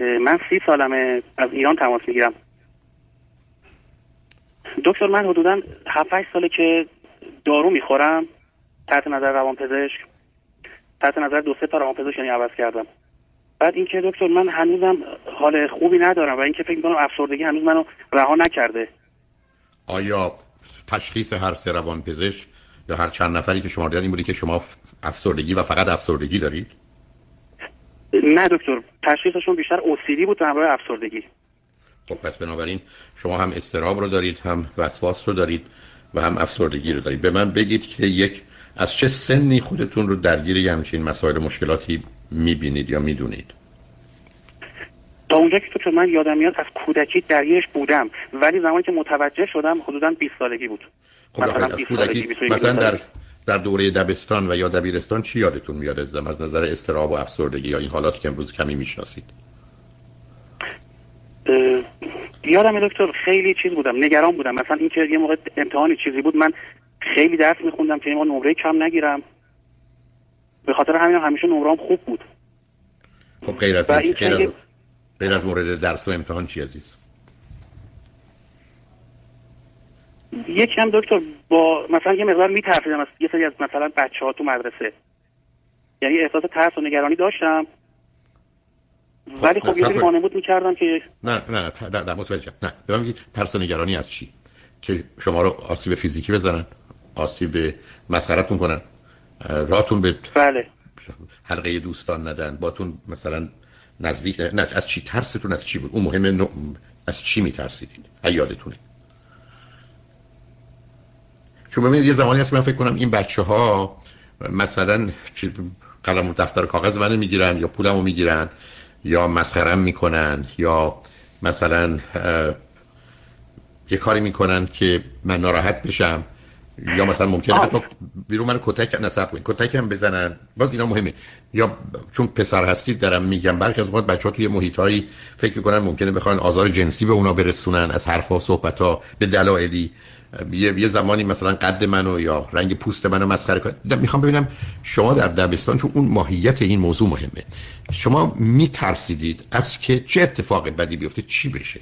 من سی سالمه از ایران تماس می‌گیرم. دکتر من حدودا 7 ساله که دارو می‌خورم تحت نظر روان پزشک تحت نظر دو سه تا روان پزشک یعنی عوض کردم. بعد اینکه دکتر من هنوزم حال خوبی ندارم و اینکه فکر می‌کنم افسردگی هنوز منو رها نکرده. آیا تشخیص هر سه روان پزشک یا هر چند نفری که شما دیدن این بودی که شما افسردگی و فقط افسردگی دارید؟ نه دکتر تشخیصشون بیشتر اوسیدی بود همراه افسردگی. خب پس بنابراین شما هم استراب رو دارید هم وسواس رو دارید و هم افسردگی رو دارید. به من بگید که یک از چه سنی خودتون رو درگیر همچین مسائل مشکلاتی می‌بینید یا می‌دونید؟ تا اونجا که تو من یادم میاد از کودکی درگیرش بودم ولی زمانی که متوجه شدم حدودا 20 سالگی بود. خب مثلا از کودکی مثلا در در دوره دبستان و یا دبیرستان چی یادتون میاد ازم از نظر استراب و افسردگی یا این حالات که امروز کمی می‌شناسید؟ یادم دکتر خیلی چیز بودم نگران بودم. مثلا اینکه یه موقع امتحانی چیزی بود من خیلی درس میخوندم که این نمره کم نگیرم. به خاطر همین همیشه نمرام خوب بود. خب غیر از این غیر از, غیر از مورد درس و امتحان چی عزیز؟ یکی هم دکتر با مثلا یه مقدار میترسیدم از یه سری از مثلا بچه ها تو مدرسه. یعنی احساس ترس و نگرانی داشتم. خب، ولی خب یه سری می‌کردم که نه نه نه نه, نه متوجه نه به من ترس و نگرانی از چی؟ که شما رو آسیب فیزیکی بزنن آسیب مسخرتون کنن راتون به بله. حلقه دوستان ندن باتون مثلا نزدیک نه از چی؟ ترستون از چی بود؟ اون مهمه از چی میترسیدید؟ یادتونه. چون ببینید یه زمانی هست من فکر کنم این بچه ها مثلا قلم و دفتر کاغذ منو می‌گیرن یا پولمو می‌گیرن یا مسخرم می‌کنن یا مثلا یه کاری می‌کنن که من ناراحت بشم یا مثلا ممکنه حتی بیرون من کتک نصب کنید کتک هم بزنن. باز اینا مهمه. یا چون پسر هستید دارم میگم برخی از اوقات بچه‌ها توی محیطایی فکر می‌کنن ممکنه بخوان آزار جنسی به اونا برسونن از حرفا و صحبت‌ها به دلایلی. یه،, یه زمانی مثلا قد منو یا رنگ پوست منو مسخره کنه. می‌خوام ببینم شما در دبستان چون اون ماهیت این موضوع مهمه. شما میترسیدید از که چه اتفاق بدی بیفته؟ چی بشه؟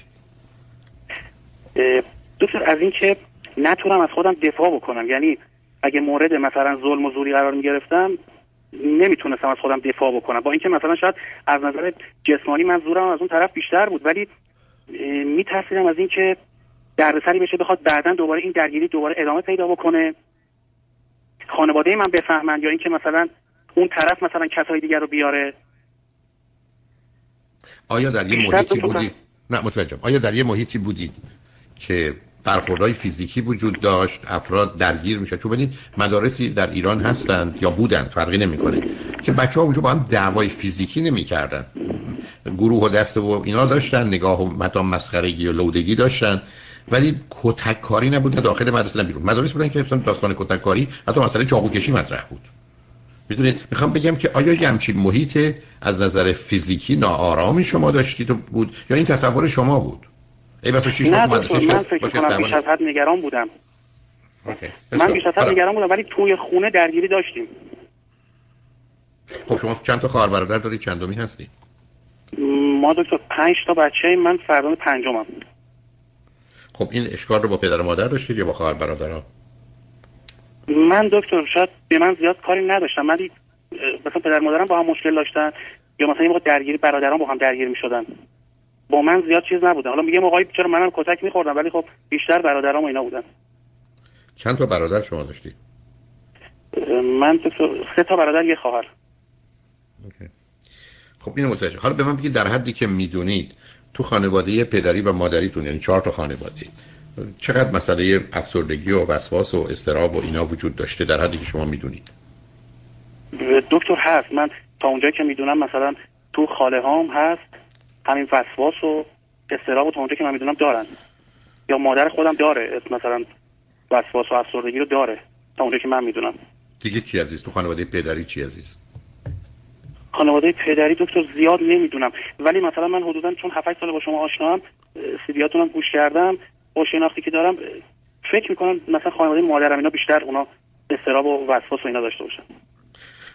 دکتر از این که نتونم از خودم دفاع بکنم. یعنی اگه مورد مثلا ظلم و زوری قرار می‌گرفتم نمی‌تونستم از خودم دفاع بکنم. با اینکه مثلا شاید از نظر جسمانی من زورم از اون طرف بیشتر بود ولی میترسیدم از اینکه دردسری بشه بخواد بعدا دوباره این درگیری دوباره ادامه پیدا بکنه. خانواده من بفهمن یا اینکه مثلا اون طرف مثلا کسای دیگر رو بیاره. آیا در یه محیطی بودید نه متوجهم. آیا در یه محیطی بودید که برخوردهای فیزیکی وجود داشت افراد درگیر میشه چون ببینید مدارسی در ایران هستند یا بودند فرقی نمی‌کنه که بچه ها اونجا با هم دعوای فیزیکی نمی‌کردن. گروه و دسته و اینا داشتن نگاه و متا مسخرگی و لودگی داشتن. ولی کتک کاری نبود داخل مدرسه نه بیرون. مدارس بودن که مثلا داستان کتک کاری حتی مسئله چاقو کشی مطرح بود. می‌دونید می‌خوام بگم که آیا یه همچین محیط از نظر فیزیکی ناآرامی شما داشتید بود یا این تصور شما بود؟ ای بس نه من فکر کنم بیش از حد نگران بودم. من بیش از حد نگران بودم ولی توی خونه درگیری داشتیم. خب شما چند تا خواهر برادر دارید؟ چندمی هستی ما دکتر پنج تا بچه من فردان پنجمم. خب این اشکال رو با پدر و مادر داشتید یا با خواهر برادرها من دکتر شاید به من زیاد کاری نداشتم ولی مثلا پدر مادرم با هم مشکل داشتن یا مثلا یه درگیری برادران با هم درگیر می‌شدن. با من زیاد چیز نبودن حالا میگه موقعی چرا منم کتک میخوردم ولی خب بیشتر برادرام اینا بودن. چند تا برادر شما داشتی؟ من سه تا برادر یه خواهر. خب اینو متوجه حالا به من بگید در حدی که می‌دونید تو خانواده پدری و مادریتون یعنی چهار تا خانواده. چقدر مسئله افسردگی و وسواس و استراب و اینا وجود داشته در حدی که شما می‌دونید؟ دکتر هست. من تا اونجایی که می‌دونم مثلا تو خاله هام هست همین وسواس و استراب و تا اونجایی که من می‌دونم دارن. یا مادر خودم داره مثلا وسواس و افسردگی رو داره. تا اونجایی که من می‌دونم. دیگه چی عزیز؟ تو خانواده پدری چی عزیز؟ خانواده پدری دکتر زیاد نمی‌دونم. ولی مثلا من حدودا چون 7 سال با شما آشنام سیدیاتونم گوش کردم با شناختی که دارم فکر می‌کنم مثلا خانواده مادرم اینا بیشتر اونا استراب و وسواس و اینا داشته باشن.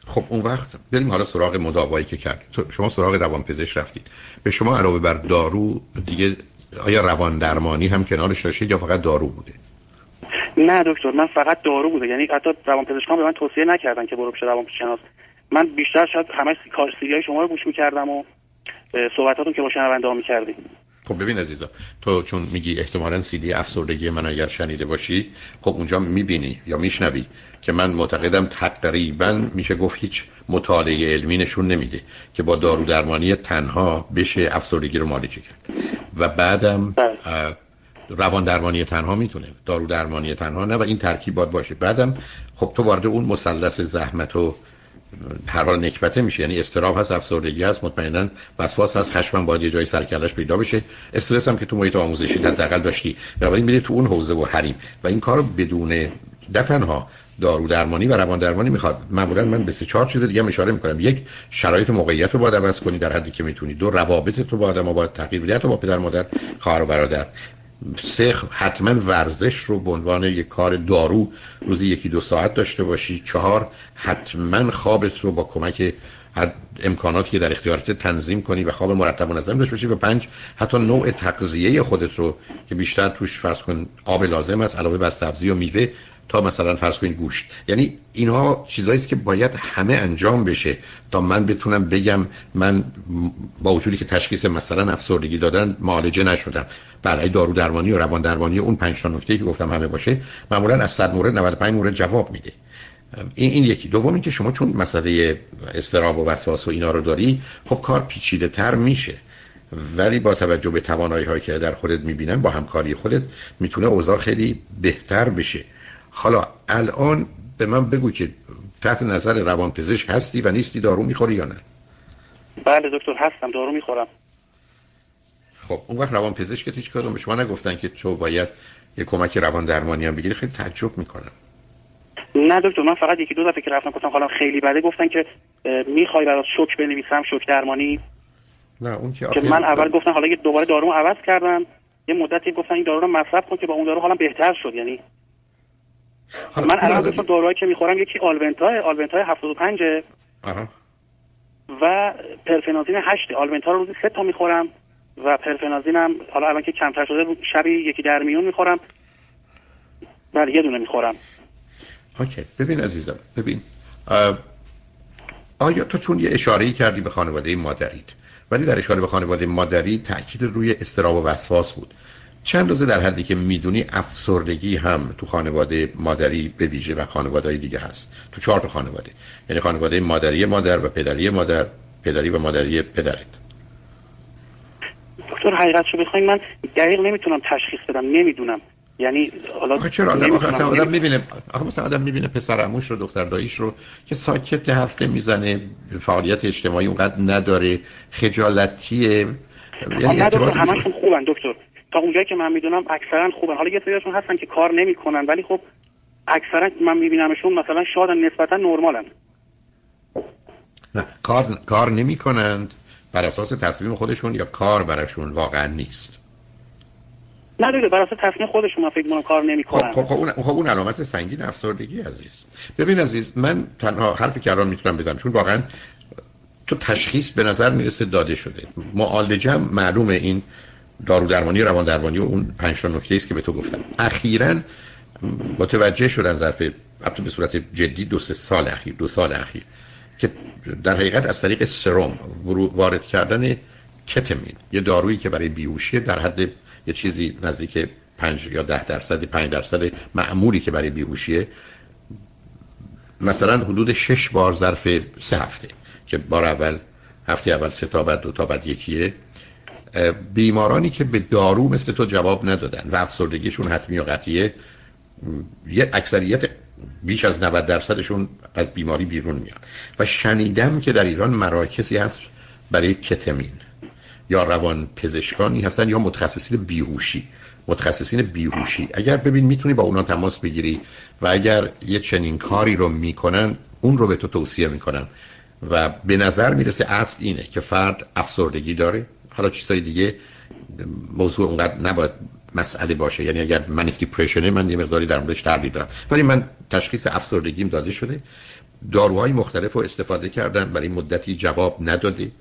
خب اون وقت بریم حالا سراغ مداوایی که کرد. شما سراغ روان پزشک رفتید. به شما علاوه بر دارو دیگه آیا روان درمانی هم کنارش داشتید یا فقط دارو بوده؟ نه دکتر من فقط دارو بوده. یعنی حتی روان پزشکان به من توصیه نکردن که برو پیش روان شناس من بیشتر شاید همش کار های شما رو گوش می‌کردم و صحبتاتون که با شنونده می‌کردیم. خب ببین عزیزا تو چون میگی احتمالا سیدی افسردگی من اگر شنیده باشی خب اونجا می‌بینی یا میشنوی که من معتقدم تقریبا میشه گفت هیچ مطالعه علمی نشون نمیده که با دارو درمانی تنها بشه افسردگی رو معالجه کرد. و بعدم بله. روان درمانی تنها می‌تونه دارو درمانی تنها نه و این ترکیب باید باشه. بعدم خب تو وارد اون مثلث زحمت و هر حال نکبته میشه. یعنی استراب هست افسردگی هست مطمئنا وسواس هست خشم باید یه جای سرکلش پیدا بشه. استرس هم که تو محیط آموزشی حداقل داشتی. بنابراین تو اون حوزه و حریم. و این کارو بدون نه تنها دارو درمانی و روان درمانی می‌خواد. معمولا من به سه چهار چیز دیگه اشاره می‌کنم. یک شرایط موقعیت رو باید عوض کنی در حدی که می‌تونی. دو روابط تو با آدم باید تغییر بدی با پدر مادر خواهر و برادر. سه حتما ورزش رو به عنوان یک کار دارو روزی یکی دو ساعت داشته باشی. چهار حتما خوابت رو با کمک امکاناتی که در اختیارت تنظیم کنی و خواب مرتب و منظم داشته باشی. و پنج حتی نوع تغذیه خودت رو که بیشتر توش فرض کن آب لازم است علاوه بر سبزی و میوه تا مثلا فرض کنید گوشت. یعنی اینها چیزایی که باید همه انجام بشه تا من بتونم بگم من با وجودی که تشخیص مثلا افسردگی دادن معالجه نشدم. برای دارو درمانی و روان درمانی اون پنج تا نکته که گفتم همه باشه معمولا از 100 مورد 95 مورد جواب میده. این این یکی. دوم اینکه شما چون مسئله استراب و وسواس و اینا رو داری خب کار پیچیده تر میشه. ولی با توجه به توانایی هایی که در خودت می‌بینن با همکاری خودت می‌تونه اوضاع خیلی بهتر بشه. حالا الان به من بگو که تحت نظر روانپزشک هستی و نیستی دارو می‌خوری یا نه؟ بله دکتر هستم دارو می‌خورم. خب اون وقت روان پزشک هیچ کدوم به شما نگفتن که تو باید یه کمک روان درمانی هم بگیری خیلی تعجب می‌کنم. نه دکتر من فقط یکی دو دفعه که رفتم گفتم حالا خیلی بده گفتن که می‌خوای برات شوک بنویسم شوک درمانی؟ نه اون که, که من اول گفتم حالا دوباره دارو عوض کردم یه مدتی گفتن این دارو رو مصرف کن که با اون دارو حالا بهتر شد یعنی من الان گفتم داروهایی که می‌خورم یکی آلونتا آلونتا 75 آها. و پرفنازین 8 آلونتا رو روزی سه تا می‌خورم و پرفنازینم حالا الان که کمتر شده شبی یکی در میون می‌خورم. بله یه دونه می‌خورم. اوکی. ببین عزیزم ببین آیا تو چون یه اشاره کردی به خانواده مادریت ولی در اشاره به خانواده مادری تاکید روی استراب و وسواس بود. چند روزه در حدی که می‌دونی افسردگی هم تو خانواده مادری به ویژه و خانواده دیگه هست. تو چهار تا خانواده. یعنی خانواده مادری مادر و پدری مادر پدری و مادری پدرت. دکتر حقیقت شو بخواین من دقیق نمی‌تونم تشخیص بدم. نمی‌دونم. یعنی حالا چرا؟ آدم آخه آدم می‌بینه آخه مثلا آدم می‌بینه پسر عموش رو دختر داییش رو که ساکت حرف می‌زنه فعالیت اجتماعی اونقدر نداره خجالتیه. یعنی همشون خوبن دکتر. تا اونجایی که من می‌دونم اکثرا خوبن. حالا یه سریاشون هستن که کار نمی‌کنن ولی خب اکثرا من میبینمشون مثلا شاید نسبتا نرمالن. نه کار کار نمی‌کنند بر اساس تصمیم خودشون یا کار براشون واقعا نیست؟ نه دیگه بر اساس تصمیم خودشون من فکر می‌کنم کار نمی‌کنن. خب خب اون خب اون علامت سنگین افسردگی عزیز. ببین عزیز من تنها حرفی که الان می‌تونم بزنم چون واقعا تو تشخیص به نظر می‌رسه داده شده. معالجه معلومه این دارو درمانی روان درمانی و اون پنج تا نکته است که به تو گفتم. اخیرا متوجه شدن ظرف البته به صورت جدی دو سه سال اخیر دو سال اخیر که در حقیقت از طریق سرم وارد کردن کتمین یه دارویی که برای بیهوشی در حد یه چیزی نزدیک 5 یا 10 درصد 5 درصد معمولی که برای بیهوشیه مثلا حدود 6 بار ظرف سه هفته که بار اول هفته اول سه تا بعد دو تا بعد یکیه. بیمارانی که به دارو مثل تو جواب ندادن و افسردگیشون حتمی و قطعیه یه اکثریت بیش از 90 درصدشون از بیماری بیرون میاد و شنیدم که در ایران مراکزی هست برای کتمین. یا روان پزشکانی هستن یا متخصصین بیهوشی. متخصصین بیهوشی. اگر ببین می‌تونی با اونا تماس بگیری و اگر یه چنین کاری رو می‌کنن اون رو به تو توصیه می‌کنن. و به نظر می‌رسه اصل اینه که فرد افسردگی داره حالا چیزای دیگه موضوع اونقدر نباید مسئله باشه. یعنی اگر من دیپرشنه من یه مقداری در موردش تعبیر دارم. ولی من تشخیص افسردگیم داده شده. داروهای مختلف رو استفاده کردم برای مدتی جواب نداده.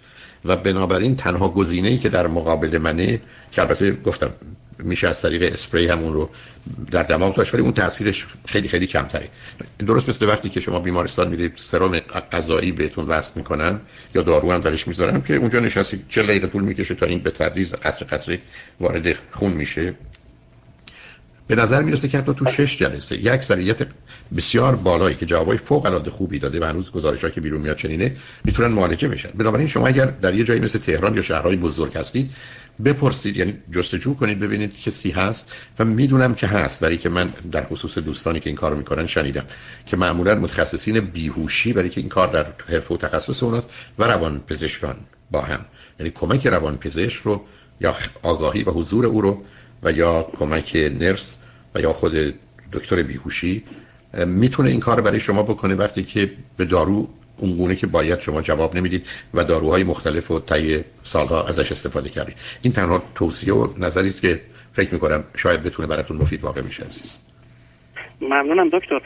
و بنابراین تنها گزینه ای که در مقابل منه که البته گفتم میشه از طریق اسپری همون رو در دماغ داشت ولی اون تاثیرش خیلی خیلی کمتره. درست مثل وقتی که شما بیمارستان میرید سرم غذایی بهتون وصل می‌کنن یا دارو هم درش می‌ذارن که اونجا نشستی چه دقیقه طول می‌کشه تا این به تدریج قطره قطره وارد خون میشه. به نظر می‌رسه که حتی تو شش جلسه یک اکثریت بسیار بالایی که جوابای فوق العاده خوبی داده و هنوز گزارش‌ها که بیرون میاد چنینه می‌تونن معالجه بشن. بنابراین شما اگر در یه جایی مثل تهران یا شهرهای بزرگ هستید بپرسید یعنی جستجو کنید ببینید کسی هست. و می‌دونم که هست برای که من در خصوص دوستانی که این کارو می‌کنن شنیدم که معمولا متخصصین بیهوشی برای که این کار در حرفه و تخصص اوناست و روان پزشکان با هم. یعنی کمک روان پزشک رو یا آگاهی و حضور او رو و یا کمک نرس و یا خود دکتر بیهوشی می‌تونه این کار برای شما بکنه وقتی که به دارو اونگونه که باید شما جواب نمی‌دید و داروهای مختلف و طی سالها ازش استفاده کردید. این تنها توصیه و نظری است که فکر می‌کنم شاید بتونه براتون مفید واقع میشه عزیز. ممنونم دکتر.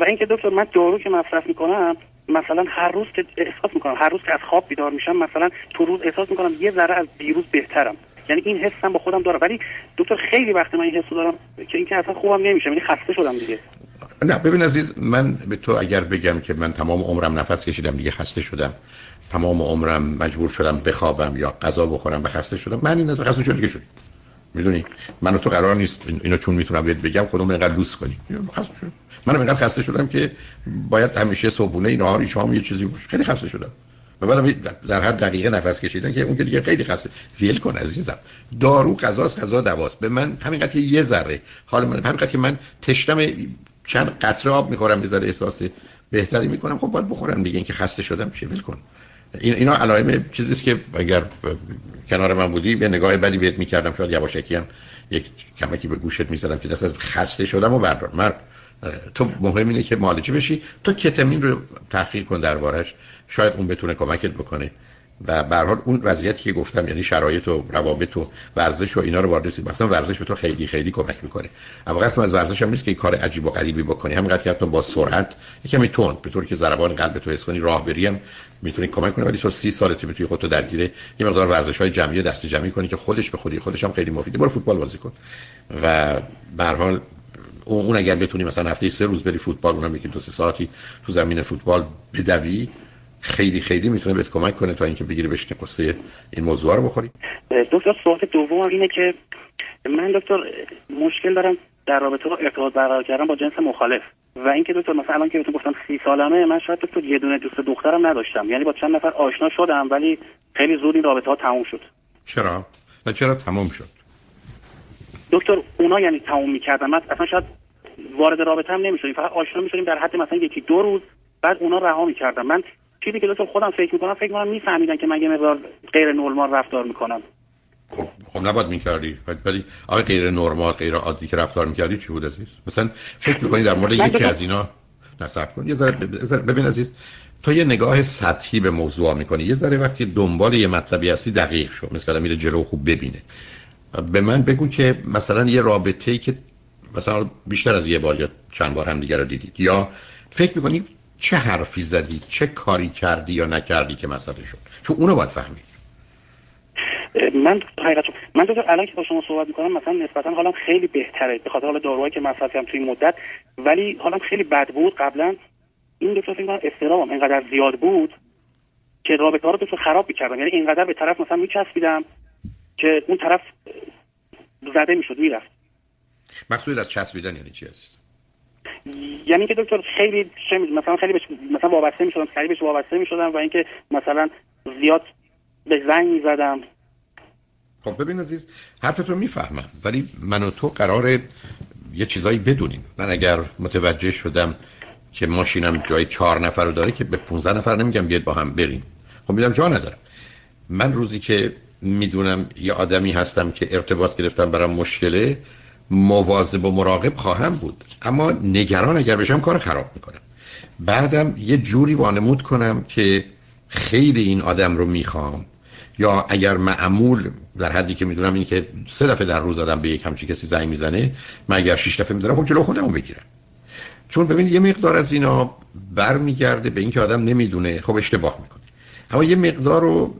و اینکه دکتر من دارو که مصرف می‌کنم مثلا هر روز که احساس می‌کنم هر روز که از خواب بیدار میشم مثلا تو روز احساس می‌کنم یه ذره از دیروز بهترم. یعنی این حسم با خودم دارم. ولی دکتر خیلی وقت من این حسو دارم که اینکه اصلا خوبم نمیشه یعنی خسته شدم دیگه. نه ببین عزیز من به تو اگر بگم که من تمام عمرم نفس کشیدم دیگه خسته شدم. تمام عمرم مجبور شدم بخوابم یا غذا بخورم و خسته شدم. من این خسته شدم دیگه شدم می‌دونی؟ من تو قرار نیست اینو چون می‌تونم بهت بگم خودم اینقدر لوس کنی خسته شدم. منم اینقدر خسته شدم که باید همیشه صبحونه نهار شام یه چیزی باشه. خیلی خسته شدم. و بعدم در هر دقیقه نفس کشیدن که اون که دیگه خیلی خسته ویل کن عزیزم. دارو غذاست غذا دواست. به من همینقدر یه ذره. حال من همینقدر که من تشتم چند قطره آب می‌خورم یه ذره احساس بهتری می‌کنم. خب باید بخورم دیگه اینکه خسته شدم چه ول کن. این اینا علائم چیزیست که اگر کنار من بودی به نگاه بدی بهت می‌کردم شاید یواشکی هم یک کمکی به گوشت می‌زدم که دست خسته شدم و بردار. مرد تو مهم اینه که معالجه بشی. تو کتامین رو تحقیق کن دربارش شاید اون بتونه کمکت بکنه. و به حال اون وضعیتی که گفتم یعنی شرایط و روابط و ورزش و اینا رو وارد رسید مثلا ورزش به تو خیلی خیلی کمک می‌کنه. اما قسم از ورزش هم نیست که کار عجیب و غریبی بکنی. همینقدر که حتی با سرعت یکمی تند به طوری که ضربان قلب تو حس کنی راه بری هم می‌تونی کمک کنه ولی تو 30 سالت می‌تونی خودتو درگیر یه مقدار ورزش های جمعی دست جمعی کنی که خودش به خودی خودش هم خیلی مفیده. برو فوتبال بازی کن. و به حال اون اگر بتونی مثلا هفته سه روز بری فوتبال اونم یکی دو سه ساعتی تو زمین فوتبال بدوی خیلی خیلی می‌تونه بهت کمک کنه تا اینکه بگیری بشین قصه این موضوع رو بخوری. دکتر سوال دوم اینه که من دکتر مشکل دارم در رابطه با ارتباط برقرار کردن با جنس مخالف. و اینکه دکتر مثلا الان که بهتون گفتم سی سالمه من شاید دکتر یه دونه دوست دخترم نداشتم. یعنی با چند نفر آشنا شدم ولی خیلی زود این رابطه ها تموم شد. چرا؟ و چرا تموم شد؟ دکتر اونا یعنی تموم می‌کردن. من اصلا شاید وارد رابطه هم نمی‌شدیم فقط آشنا می‌شدیم در حد مثلا یکی دو روز بعد اونا رها می‌کردن. من چیزی که دکتر خودم فکر می‌کنم فکر می‌کنم میفهمیدن که من یه مقدار غیر نرمال رفتار می‌کنم خب خب نباید می‌کردی. ولی آقا غیر نرمال غیر عادی که رفتار می‌کردی چی بود عزیز؟ مثلا فکر می‌کنی در مورد یکی از اینا نصب کن. یه ذره ببین عزیز تو یه نگاه سطحی به موضوع می‌کنی. یه ذره وقتی دنبال یه مطلبی هستی دقیق شو. مثل که میره جلو خوب ببینه. به من بگو که مثلا یه رابطه ای که مثلا بیشتر از یه بار یا چند بار هم دیگه رو دیدید. یا فکر می‌کنی چه حرفی زدی؟ چه کاری کردی یا نکردی که مسئله شد؟ چون اونو باید فهمید من حقیقت من دکتر الان که با شما صحبت می‌کنم مثلا نسبتا حالم خیلی بهتره به خاطر حال داروهایی که مصرف کردم توی مدت ولی حالم خیلی بد بود قبلا. این دکتر فکر کنم استرامم اینقدر زیاد بود که رابطه ها رو دکتر خراب می‌کردم. یعنی اینقدر به طرف مثلا میچسبیدم که اون طرف زده می‌شد می‌رفت. مقصود از چسبیدن یعنی چی عزیز؟ یعنی که دکتر خیلی مثلا خیلی بهش مثلا وابسته می‌شدم خیلی بهش وابسته می‌شدم و اینکه مثلا زیاد به زنگ می‌زدم. خب ببین عزیز حرفت رو می‌فهمم ولی من و تو قراره یه چیزایی بدونیم. من اگر متوجه شدم که ماشینم جای چهار نفر رو داره که به 15 نفر نمیگم بیاد با هم بریم. خب میدم جا ندارم. من روزی که می‌دونم یه آدمی هستم که ارتباط گرفتم برام مشکله مواظب و مراقب خواهم بود. اما نگران اگر بشم کار خراب می‌کنم. بعدم یه جوری وانمود کنم که خیلی این آدم رو می‌خوام. یا اگر معمول در حدی که می‌دونم این که سه دفعه در روز آدم به یک همچی کسی زنگ می‌زنه من اگر شش دفعه می‌زنم خب جلو خودمو بگیرم. چون ببینید یه مقدار از اینا برمیگرده به اینکه آدم نمی‌دونه خب اشتباه می‌کنه. اما یه مقدار رو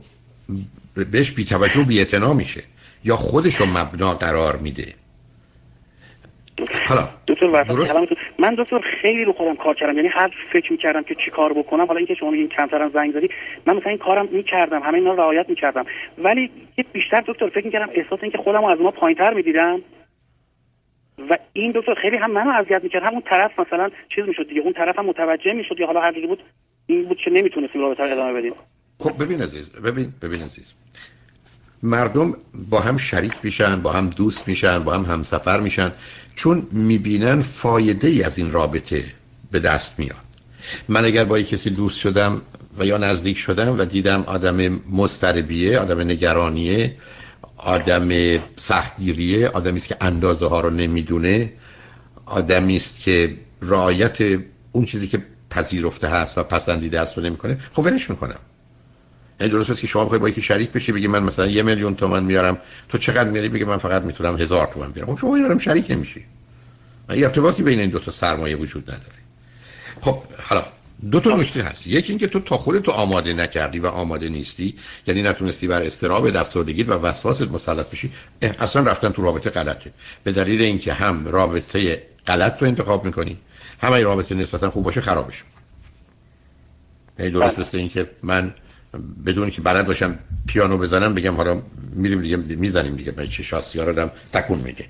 بهش بیتوجه و بیعتنا میشه یا خودشو مبنا قرار میده. حالا دکتر درست... من دکتر خیلی رو خودم کار کردم. یعنی هر فکر می‌کردم که چی کار بکنم حالا اینکه شما میگین کمترم زنگ زدی من مثلا این کارم می‌کردم همه اینا رعایت می‌کردم. ولی بیشتر دکتر فکر می‌کردم احساس اینکه خودم از اونها پایینتر می‌دیدم. و این دکتر خیلی هم منو اذیت می‌کرد. همون طرف مثلا چیز می‌شد دیگه اون طرف هم متوجه می‌شد یا حالا هر بود این بود که نمی‌تونستیم رابطه رو ادامه بدیم. خب ببین عزیز ببین ببین عزیز. مردم با هم شریک میشن با هم دوست میشن با هم همسفر میشن. چون می‌بینن فایده ای از این رابطه به دست میاد. من اگر با کسی دوست شدم و یا نزدیک شدم و دیدم آدم مستربیه آدم نگرانیه آدم سختگیریه آدمی است که اندازه ها رو نمی‌دونه آدمی است که رعایت اون چیزی که پذیرفته هست و پسندیده است رو نمی‌کنه خب ولش می‌کنم. یعنی درست است که شما بخوای با یکی شریک بشی بگی من مثلا یه میلیون تومن میارم تو چقدر میاری؟ بگی من فقط می‌تونم هزار تومن بیارم. خب شما اینم شریک نمیشی. ارتباطی بین این دو تا سرمایه وجود نداره. خب حالا دو تا نکته هست. یکی اینکه تو تا خودت تو آماده نکردی و آماده نیستی یعنی نتونستی بر استراب افسردگی و وسواست مسلط بشی اصلا رفتن تو رابطه غلطه. به دلیل اینکه هم رابطه غلط رو انتخاب می‌کنی هم این رابطه نسبتا خوب باشه خرابش یعنی درست مثل اینکه من بدون که بلد باشم پیانو بزنم بگم حالا میریم دیگه می‌زنیم دیگه. من چه شاسی ها رو تکون میگه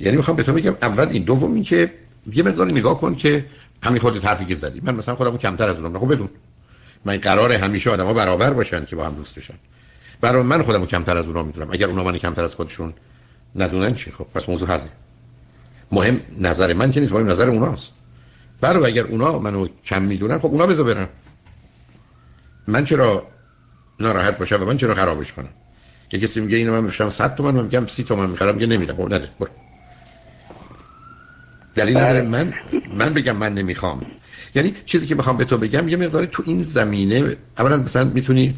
یعنی می‌خوام به تو بگم اول این دوم این که یه مقدار نگاه کن که همین خودت حرفی که زدی. من مثلا خودمو کمتر از اونم خب بدون. من قرار همیشه آدما برابر باشن که با هم دوست بشن. برای من خودمو کمتر از اونها می‌دونم. اگر اونها من کمتر از خودشون ندونن چی؟ خب پس موضوع حله. مهم نظر من که نیست مهم نظر اوناست. برای اگر اونا منو کم می‌دونن خب اونا بذار برن. من چرا ناراحت باشم و من چرا خرابش کنم؟ یه کسی میگه اینو من میشم 100 تومن من میگم 30 تومن می‌خرم میگه نمیدم. خب نده برو. دلیل نداره. بله. من من بگم من نمی‌خوام. یعنی چیزی که می‌خوام به تو بگم یه مقدار تو این زمینه اولا مثلا می‌تونی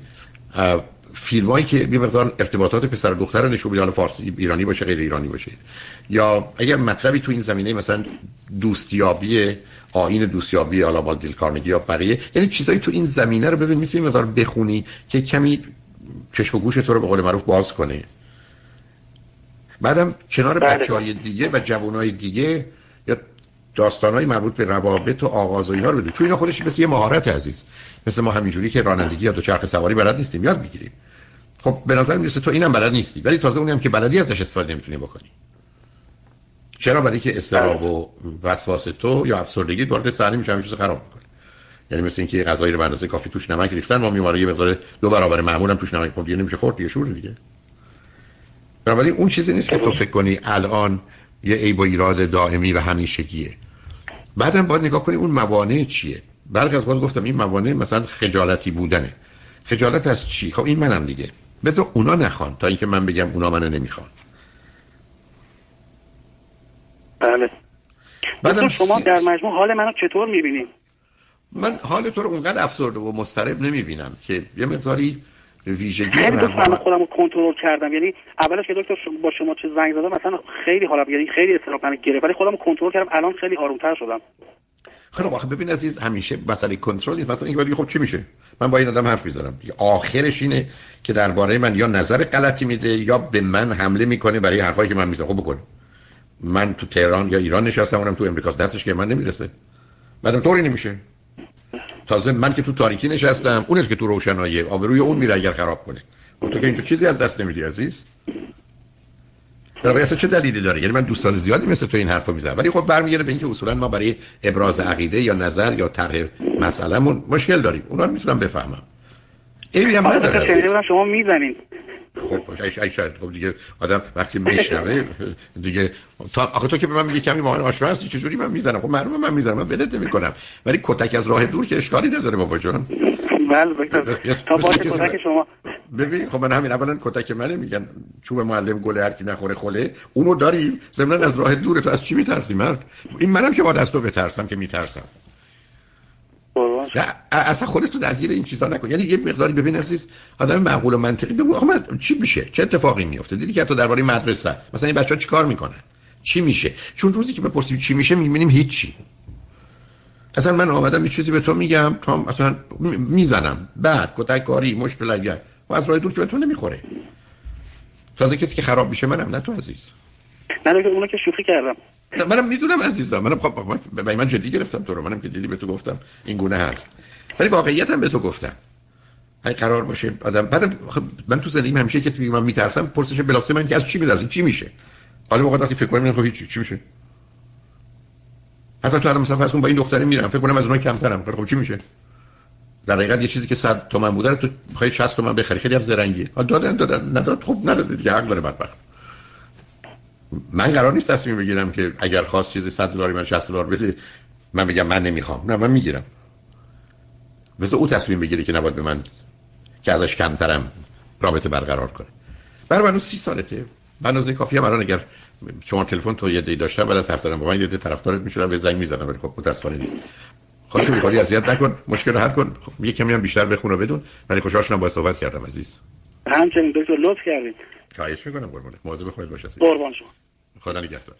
فیلمایی که یه مقدار ارتباطات پسر و دختر رو نشون فارسی ایرانی باشه غیر ایرانی باشه. یا اگر مطلبی تو این زمینه مثلا دوستیابی آین دوستیابی حالا با دیل کارنگی یا بقیه. یعنی چیزایی تو این زمینه رو ببین می‌تونی مقدار بخونی که کمی چشم و گوش تو رو به قول معروف باز کنه. بعدم کنار بله. بچه های دیگه و جوان های دیگه یا داستان های مربوط به روابط و آغاز و اینا رو بدون. چون اینا خودش مثل یه مهارت عزیز. مثل ما همینجوری که رانندگی یا چرخ سواری بلد نیستیم. یاد می‌گیریم. خب به نظر می‌رسه تو اینم بلد نیستی. ولی تازه اونی هم که بلدی ازش استفاده نمی‌تونی بکنی. چرا برای که استراب و وسواس تو یا افسردگی وارد صحنه میشه همین خراب می‌کنه یعنی مثل اینکه غذایی رو به اندازه کافی توش نمک ریختن ما میماره یه مقدار دو برابر معمول هم توش نمک خورد دیگه نمیشه خورد دیگه شور دیگه. بنابراین اون چیزی نیست که تو فکر کنی الان یه عیب و ایراد دائمی و همیشگیه. بعدم باید نگاه کنی اون موانع چیه. برخی از گفتم این موانع مثلا خجالتی بودنه. خجالت از چی؟ خب این منم دیگه. بذار اونا نخوان تا اینکه من بگم اونا منو نمی‌خوان. بله. بعد شما در مجموع حال منو چطور می‌بینید من حال تو رو اونقدر افسرده و مضطرب نمی‌بینم که یه مقداری ویژگی خیلی دوست من خودم رو کنترل کردم. یعنی اولش که دکتر با شما چه زنگ زدم مثلا خیلی حالا یعنی خیلی استراب من گرفت ولی خودم رو کنترل کردم. الان خیلی آرومتر شدم. خب آخه ببین عزیز همیشه مسئله کنترل نیست. مثلا اینکه خب چی میشه؟ من با این آدم حرف می‌زنم. آخرش اینه که درباره من یا نظر غلطی میده یا به من حمله می‌کنه برای حرفایی که من می‌زنم. خب بکن. من تو تهران یا ایران نشستم اونم تو امریکا دستش که من نمی‌رسه. بعدم طوری نمیشه. تازه من که تو تاریکی نشستم اونش که تو روشنایی آبروی اون میره اگر خراب کنه. و تو که اینجا چیزی از دست نمیدی عزیز؟ در اصلا چه دلیلی داره؟ یعنی من دوستان زیادی مثل تو این حرفو می‌زنم. ولی خب برمیگره به اینکه اصولا ما برای ابراز عقیده یا نظر یا طرح مسئلهمون مشکل داریم. اونا رو می‌تونم بفهمم. ایبی هم نداره. شما می‌زنید خب ای شاید. خب دیگه آدم وقتی میشنوه دیگه تا آخه تو که به من میگه کمی ماهان آشنا هستی چجوری من می‌زنم؟ خب معلومه من می‌زنم من ولت می‌کنم ولی کتک از راه دور که اشکالی نداره بابا جان. بله تا کتک شما. ببین خب من همین اولا کتک منه میگن چوب معلم گله هر کی نخوره خله. اونو داریم ضمن از راه دور تو از چی میترسی مرد؟ این منم که با دست تو بترسم که میترسم. اصلا خودت تو درگیر این چیزا نکن. یعنی یه مقداری ببین عزیز آدم معقول و منطقی بگو آقا من چی میشه؟ چه اتفاقی میفته دیدی که تو درباره مدرسه. مثلا این بچه‌ها چیکار می‌کنن؟ چی میشه؟ چون روزی که بپرسیم چی میشه می‌بینیم هیچی. اصلا من آمدم یه چیزی به تو میگم تا اصلا می‌زنم. بعد کتک کاری مشت لگه و از راه دور که به تو نمی‌خوره. تازه کسی که خراب میشه منم نه تو عزیز. نه اونو که شوخی کردم. منم می‌دونم عزیزم. منم خب من, من جدی گرفتم تو رو. منم که جدی به تو گفتم این گونه هست. ولی واقعیتم به تو گفتم. اگه قرار باشه آدم بعد خب من تو زندگی همیشه کسی میگه من میترسم پرسش بلاسه من که از چی میترسی چی میشه؟ حالا وقتی وقتی فکر کنم خب چی, چی میشه؟ حتی تو الان مثلا فرض کن با این دختری میرم فکر کنم از اونها کمترم. خب چی میشه؟ در حقیقت یه چیزی که 100 تومن بوده تو خیلی 60 تومن بخری. خیلی هم زرنگیه. دادن دادن. نداد خب نداد. دیگه حق داره بدبخت. من قرار نیست تصمیم بگیرم که اگر خواست چیزی 100 دلار من 60 دلار بده من میگم من نمی‌خوام. نه من می‌گیرم. واسه او تصمیم بگیره که نباید به من که ازش کمترم رابطه برقرار کنه. برای من 30 سالته. بنازه کافی هم الان اگر شما تلفن تو یه دی داشتم بعد از حرف زدن با من یه طرفدارت می‌شدم به زنگ می‌زنم ولی خب متاسفانه نیست. خودت می‌خوای اذیت نکن مشکل رو حل کن. خب یه کمی هم بیشتر بخون و بدون. ولی خوشحال شدم با صحبت کردم عزیز. همچنین دکتر لطف کردید خواهش می‌کنم قربونت. مواظب خودت باش قربان شما. خدا نگهدار.